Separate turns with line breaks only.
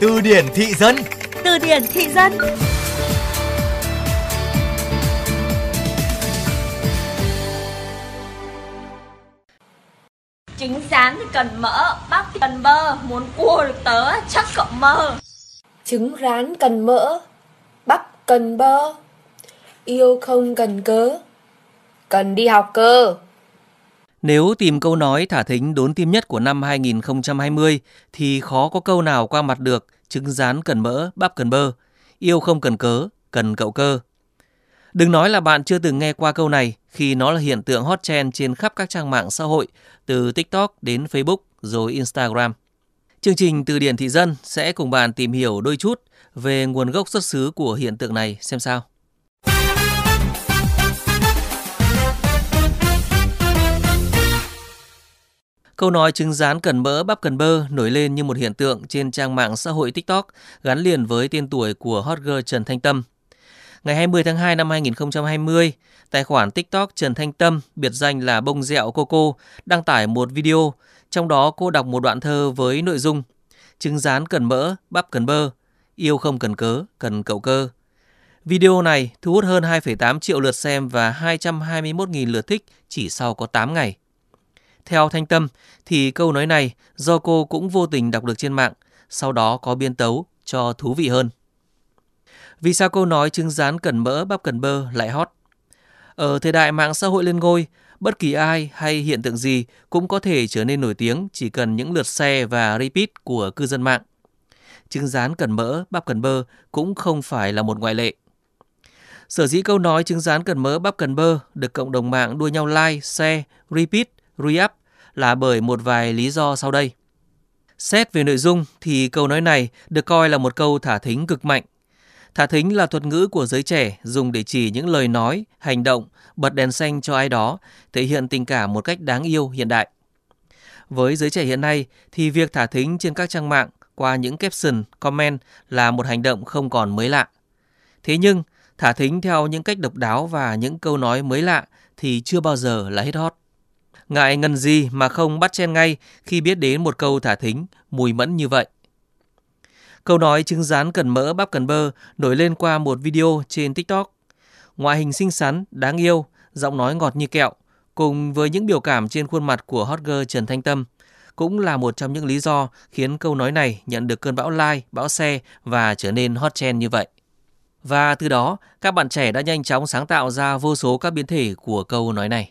Từ điển thị dân.
Từ điển thị dân.
Trứng rán thì cần mỡ, bắp thì cần bơ. Muốn cua được tớ chắc cậu mơ.
Trứng rán cần mỡ, bắp cần bơ, yêu không cần cớ, cần đi học cơ.
Nếu tìm câu nói thả thính đốn tim nhất của năm 2020 thì khó có câu nào qua mặt được trứng rán cần mỡ, bắp cần bơ, yêu không cần cớ, cần cậu cơ. Đừng nói là bạn chưa từng nghe qua câu này khi nó là hiện tượng hot trend trên khắp các trang mạng xã hội từ TikTok đến Facebook rồi Instagram. Chương trình Từ điển thị dân sẽ cùng bạn tìm hiểu đôi chút về nguồn gốc xuất xứ của hiện tượng này xem sao. Câu nói trứng rán cần mỡ bắp cần bơ nổi lên như một hiện tượng trên trang mạng xã hội TikTok gắn liền với tên tuổi của hot girl Trần Thanh Tâm. Ngày 20 tháng 2 năm 2020, tài khoản TikTok Trần Thanh Tâm, biệt danh là Bông Dẹo Coco, đăng tải một video, trong đó cô đọc một đoạn thơ với nội dung Trứng rán cần mỡ, bắp cần bơ, yêu không cần cớ, cần cậu cơ. Video này thu hút hơn 2,8 triệu lượt xem và 221.000 lượt thích chỉ sau có 8 ngày. Theo Thanh Tâm thì câu nói này do cô cũng vô tình đọc được trên mạng, sau đó có biên tấu cho thú vị hơn. Vì sao câu nói trứng rán cần mỡ bắp cần bơ lại hot? Ở thời đại mạng xã hội lên ngôi, bất kỳ ai hay hiện tượng gì cũng có thể trở nên nổi tiếng chỉ cần những lượt share và repeat của cư dân mạng. Trứng rán cần mỡ, bắp cần bơ cũng không phải là một ngoại lệ. Sở dĩ câu nói trứng rán cần mỡ, bắp cần bơ được cộng đồng mạng đua nhau like, share, repeat, re-up là bởi một vài lý do sau đây. Xét về nội dung thì câu nói này được coi là một câu thả thính cực mạnh. Thả thính là thuật ngữ của giới trẻ dùng để chỉ những lời nói, hành động, bật đèn xanh cho ai đó, thể hiện tình cảm một cách đáng yêu hiện đại. Với giới trẻ hiện nay thì việc thả thính trên các trang mạng qua những caption, comment là một hành động không còn mới lạ. Thế nhưng, thả thính theo những cách độc đáo và những câu nói mới lạ thì chưa bao giờ là hết hot. Ngại ngần gì mà không bắt chen ngay khi biết đến một câu thả thính mùi mẫn như vậy. Câu nói trứng rán cần mỡ bắp cần bơ nổi lên qua một video trên TikTok. Ngoại hình xinh xắn, đáng yêu, giọng nói ngọt như kẹo, cùng với những biểu cảm trên khuôn mặt của hot girl Trần Thanh Tâm, cũng là một trong những lý do khiến câu nói này nhận được cơn bão like, bão xe và trở nên hot trend như vậy. Và từ đó, các bạn trẻ đã nhanh chóng sáng tạo ra vô số các biến thể của câu nói này.